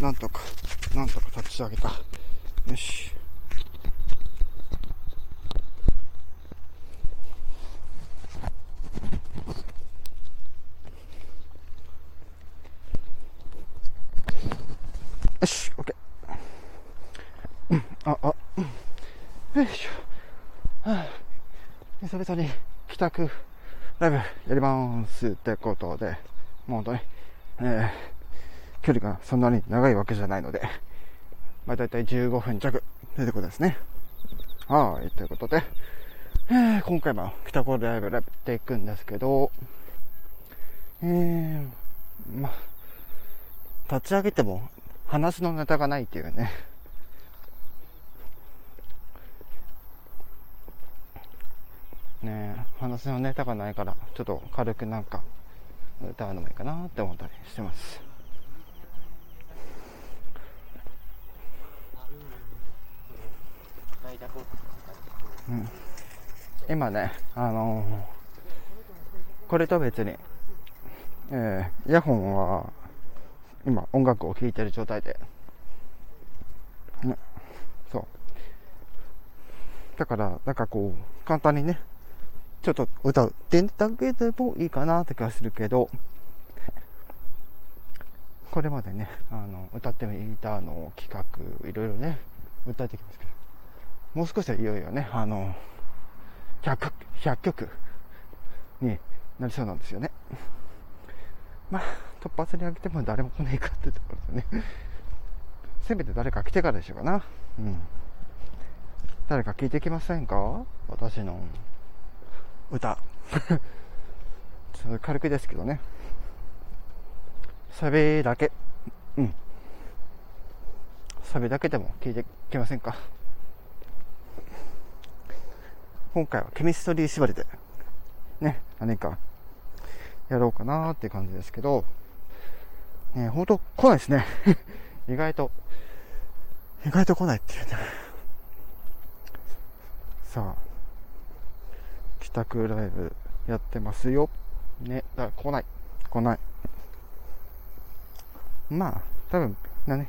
なんとか、なんとか立ち上げた。よし。よし、オッケー。うんあ、あ、うんよいしょ。はあ、久々に帰宅ライブやりますってことで、もう本当に、えー、距離がそんなに長いわけじゃないので、まあ大体15分弱ということですね。はい、ということで、えー、今回も帰宅ライブやっていくんですけど、えー、まあ、立ち上げても話のネタがないっていうね。ね、話のネタがないから、ちょっと軽くなんか歌うのもいいかなって思ったりしてます。うん、今ね、あのー、これと別に、えー、イヤホンは今音楽を聴いてる状態で、ね、そう。だから、なんかこう、簡単にね、ちょっと歌うってだけでもいいかなって気がするけど、これまでね、あの、歌ってみたの企画、いろいろね、歌ってきますけど、もう少しでいよいよね、あの、100、100曲になりそうなんですよね。まあ、突発にあげても誰も来ないかってところですね。せめて誰か来てからでしょうかな。うん。誰か聞いてきませんか？私の歌。ちょっと軽くですけどね。サビだけ。うん。サビだけでも聞いてきませんか？今回はケミストリー縛りで、ね、何かやろうかなっていう感じですけど、えー、ほんと来ないですね。意外と、意外と来ないっていうね。さあ、帰宅ライブやってますよ。ね、だから来ない。来ない。まあ、多分、なね、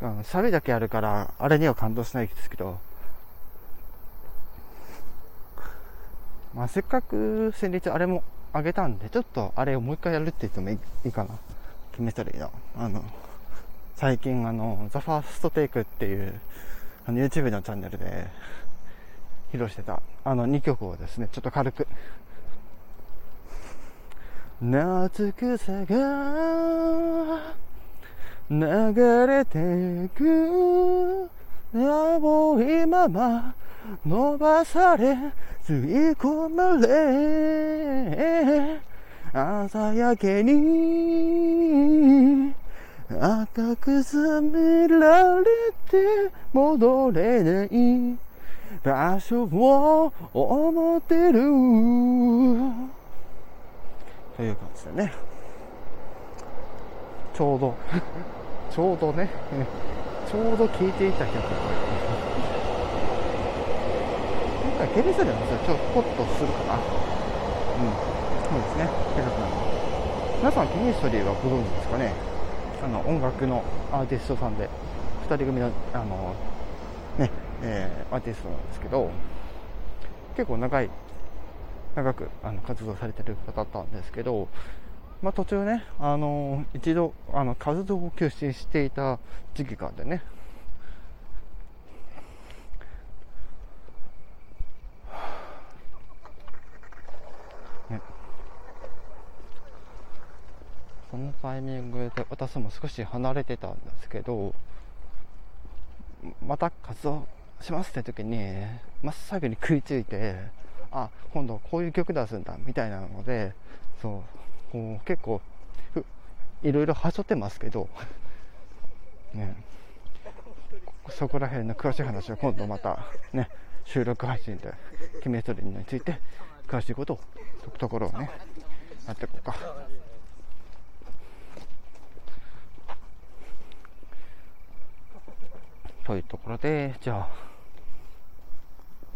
あの、サビだけあるから、あれには感動しないですけど、まあ、せっかく先日あれもあげたんで、ちょっとあれをもう一回やるって言ってもいいかな。決めたらいいな。あの、最近あの、ザ・ファーストテイクっていう、あの、YouTube のチャンネルで披露してた、あの2曲をですね、ちょっと軽く。夏草が流れていく青いまま伸ばされ吸い込まれ鮮やけに赤く染められて戻れない場所を思ってる。という感じでね。ちょうど ちょうどね ちょうど聴いていた曲。今回テレビスタジオのちょっとホッとするかな。うん。そうですね。ってな皆さんケミストリーはご存知ですかね？あの音楽のアーティストさんで。2人組のあのねえー、アーティストなんですけど。結構長い長くあの活動されてる方だったんですけど、まあ、途中ね、あの一度あの活動を休止していた時期があってね。そのタイミングで私も少し離れてたんですけどまた活動しますって時に真っ先に食いついてあ今度こういう曲出すんだみたいなのでそうこう結構いろいろはしょってますけどねそこら辺の詳しい話は今度またね収録配信で決めトリについて詳しいことをところをねやっていこうか。というところで、じゃあ、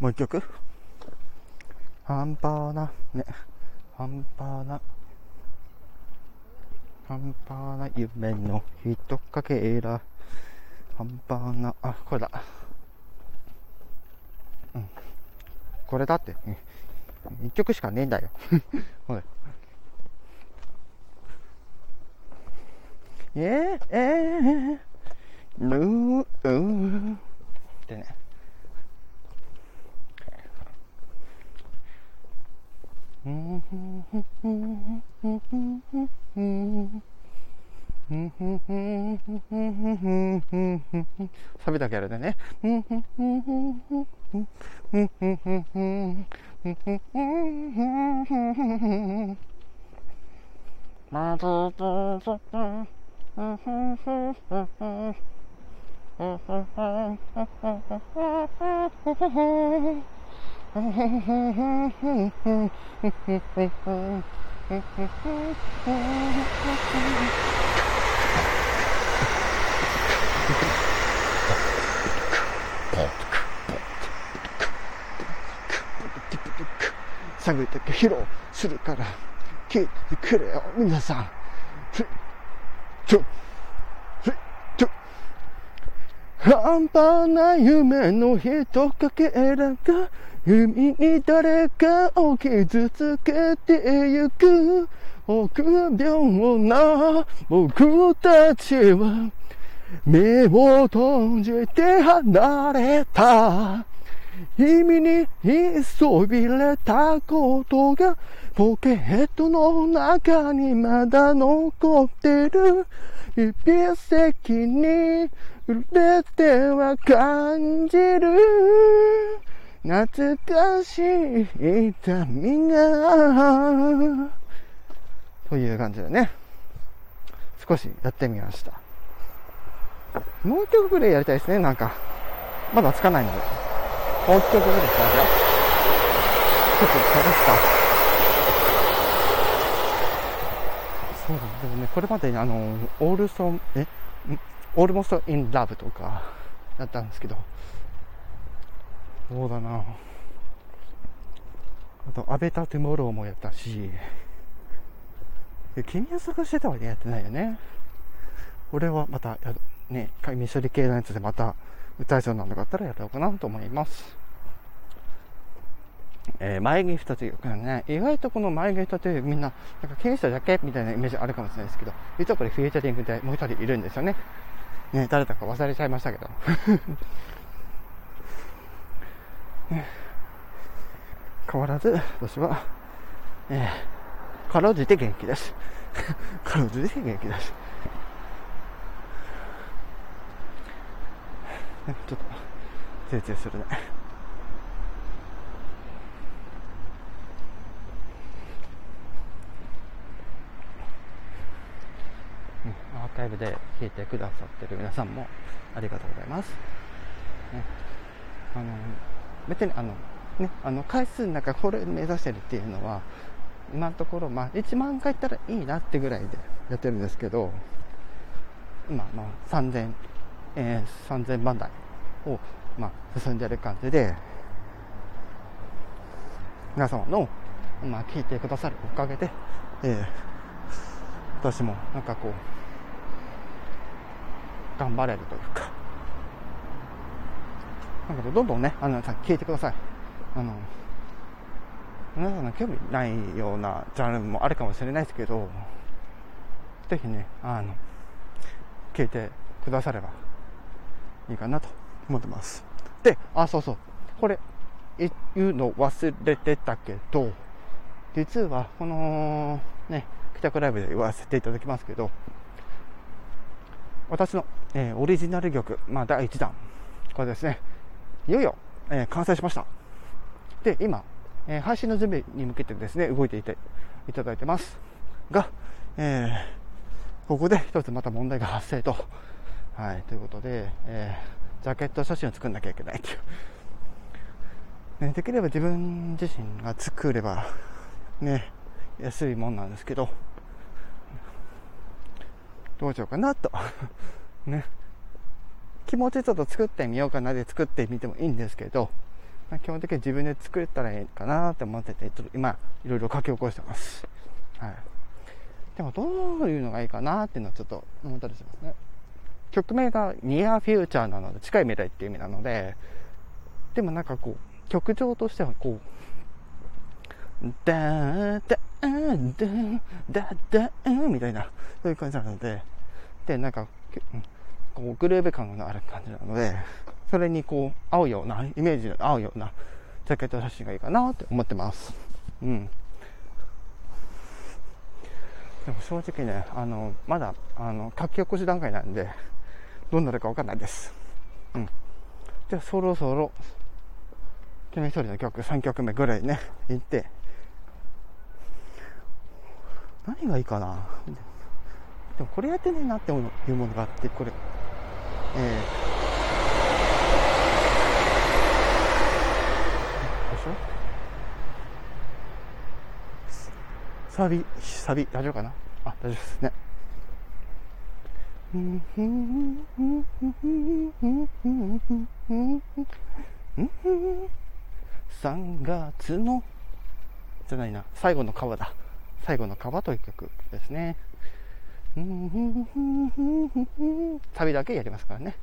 もう一曲？半端な、ね、半端な、半端な夢のひとかけら。半端な、あ、これだ。うん。これだって。一曲しかねえんだよ。ほら。えー、えー、ぬー、うんってね。サビだけやるでね。ま ず探りだけ披露するから聞いてくれよ皆さん。半端な夢のひとかけらが海に誰かを傷つけてゆく。臆病な僕たちは目を閉じて離れた。君にそびれたことがポケットの中にまだ残ってる指先に触れては感じる懐かしい痛みが、という感じでね、少しやってみました。もう一曲ぐらいやりたいですね、なんか。まだつかないので。もう一曲ぐらいしますよ。ちょっと探すか。そうだ、でもね、これまでにあの、オールソン、え？ Almost in Love とか、やったんですけど、そうだなあと、 A Better Tomorrow もやったし、君は探してたわけやってないよね。俺はまたや、ね、ミ処理系のやつでまた歌えそうなのがあったらやろうかなと思います。えー、眉毛一つね、意外とこの眉毛一つみんな、なんか経営者だけみたいなイメージあるかもしれないですけど、実はこれフィーチャリングでもう一人いるんですよね。ね、誰だか忘れちゃいましたけど。変わらず、私は、えー、かろうじて元気です。かろうじて元気です。ちょっと、集中するね。アーカイブで聞いてくださってる皆さんもありがとうございます。ね、あの別にあの、ね、あの回数の中これ目指してるっていうのは今のところ、まあ、1万回いったらいいなってぐらいでやってるんですけど今、まあ、3000、えー、3000番台を、まあ、進んでる感じで皆様の、まあ、聞いてくださるおかげで、えー、私もなんかこう頑張れるというかなんかどんどんね、あの、さ聞いてください。あの、皆さんの興味ないようなジャンルもあるかもしれないですけど、ぜひね、あの、聞いてくださればいいかなと思ってます。で、あ、そうそう。これ、言うの忘れてたけど、実は、この、ね、帰宅ライブで言わせていただきますけど、私の、えー、オリジナル曲、まあ、第1弾、これですね、いよいよ、えー、完成しました。で、今、えー、配信の準備に向けてですね、動いていていただいてます。が、えー、ここで一つまた問題が発生と。はい、ということで、えー、ジャケット写真を作んなきゃいけないという。ね、できれば自分自身が作れば、ね、安いもんなんですけど、どうしようかなと。ね。気持ちちょっと作ってみようかなで作ってみてもいいんですけど、まあ、基本的に自分で作れたらいいかなって思ってて、ちょっと今、いろいろ書き起こしてます。はい。でもどういうのがいいかなっていうのはちょっと思ったりしますね。曲名が Near Future なので、近い未来っていう意味なので、でもなんかこう、曲調としてはこう、ダーダーダーダーダーみたいな、そういう感じなので、で、なんか、こう、グルーヴ感のある感じなので、それにこう、合うような、イメージの合うような、ジャケット写真がいいかなって思ってます。うん。でも正直ね、あの、まだ、あの、書き起こし段階なんで、どうなるかわかんないです。うん。じゃあ、そろそろ、君一人の曲、3曲目ぐらいね、行って、何がいいかなでもこれやってねえなっていうものがあって、これ、えー、でしょ？サビ、サビ、大丈夫かな？あ、大丈夫ですね。3月の、じゃないな、最後の川だ。最後の川という曲ですね。サビだけやりますからね。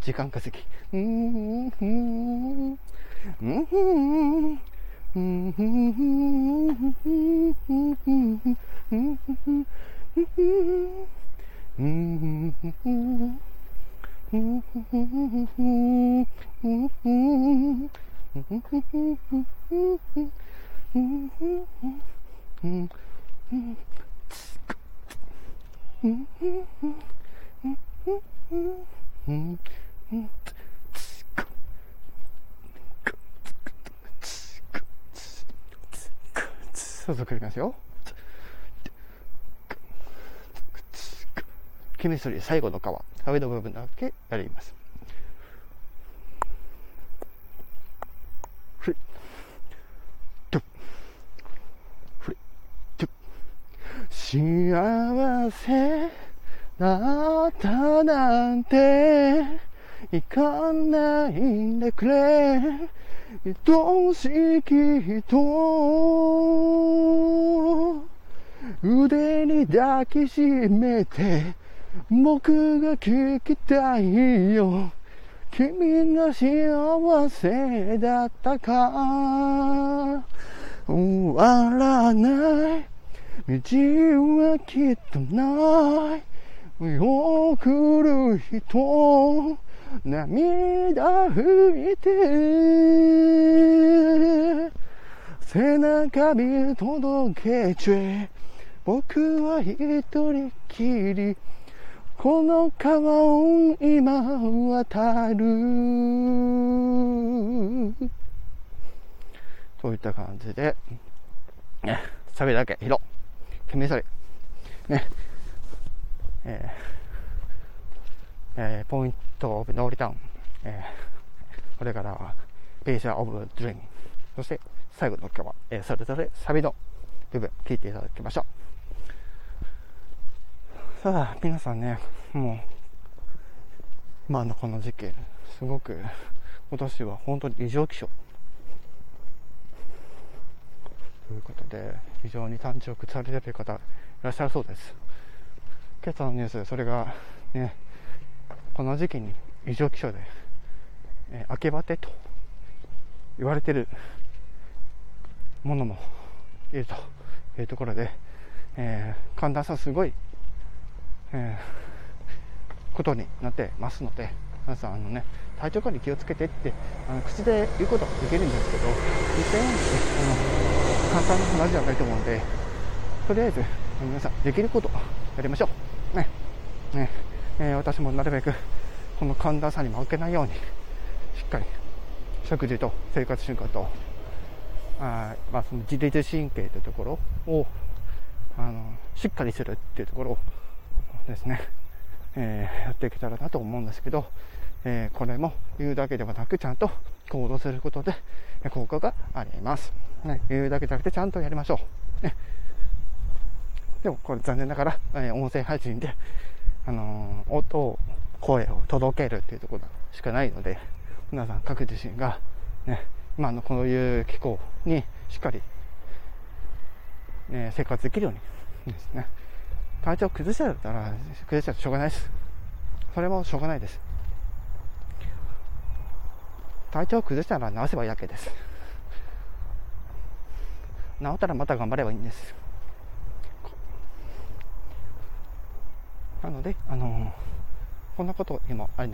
時間稼ぎ。そうそう、繰りますよ。ケミストリ最後の皮、上の部分だけやります。ふり、と、ふり、と、幸せだったなんて、行かないでくれ。愛しき人腕に抱きしめて僕が聞きたいよ。君が幸せだったか。終わらない。道はきっとない。送る人。涙拭いて。背中見届けちゃ僕は一人きり。この川を今渡る。といった感じで、ね、サビだけ、ひろ、決めそれ、ね、えー、えー、ポイントオブノーリタウン、えー、これからは、ページャーオブドリーム、そして最後の今日は、えー、それぞれサビの部分、聞いていただきましょう。さあ、皆さんね、もう、今のこの時期、すごく、今年は本当に異常気象。ということで、非常に単調されている方いらっしゃるそうです。今朝のニュースそれが、ね、この時期に異常気象で、えー、明けバテと言われてるものもいるというところで、えー、寒暖差すごいえー、ことになってますので、皆さん、あのね、体調管理気をつけてって、あの口で言うことはできるんですけど、実際にね、あの、簡単な話じゃないと思うんで、とりあえず、皆さん、できることやりましょう。ね。ね。えー、私もなるべく、この寒暖差に負けないように、しっかり、食事と生活習慣と、あまあ、その自律神経というところを、あの、しっかりするっていうところを、ですね、えー、やっていけたらなと思うんですけど、えー、これも言うだけではなくちゃんと行動することで効果があります。ね、言うだけじゃなくてちゃんとやりましょう。ね、でもこれ残念ながら、えー、音声配信で、あのー、音を、声を届けるっていうところしかないので、皆さん各自身が、ね、今のこういう気候にしっかり、ね、生活できるようにですね。体調崩しちゃったら、崩しちゃうとしょうがないです。それもしょうがないです。体調崩したら治せばいいだけです。治ったらまた頑張ればいいんです。なので、あのー、こんなこと今あれ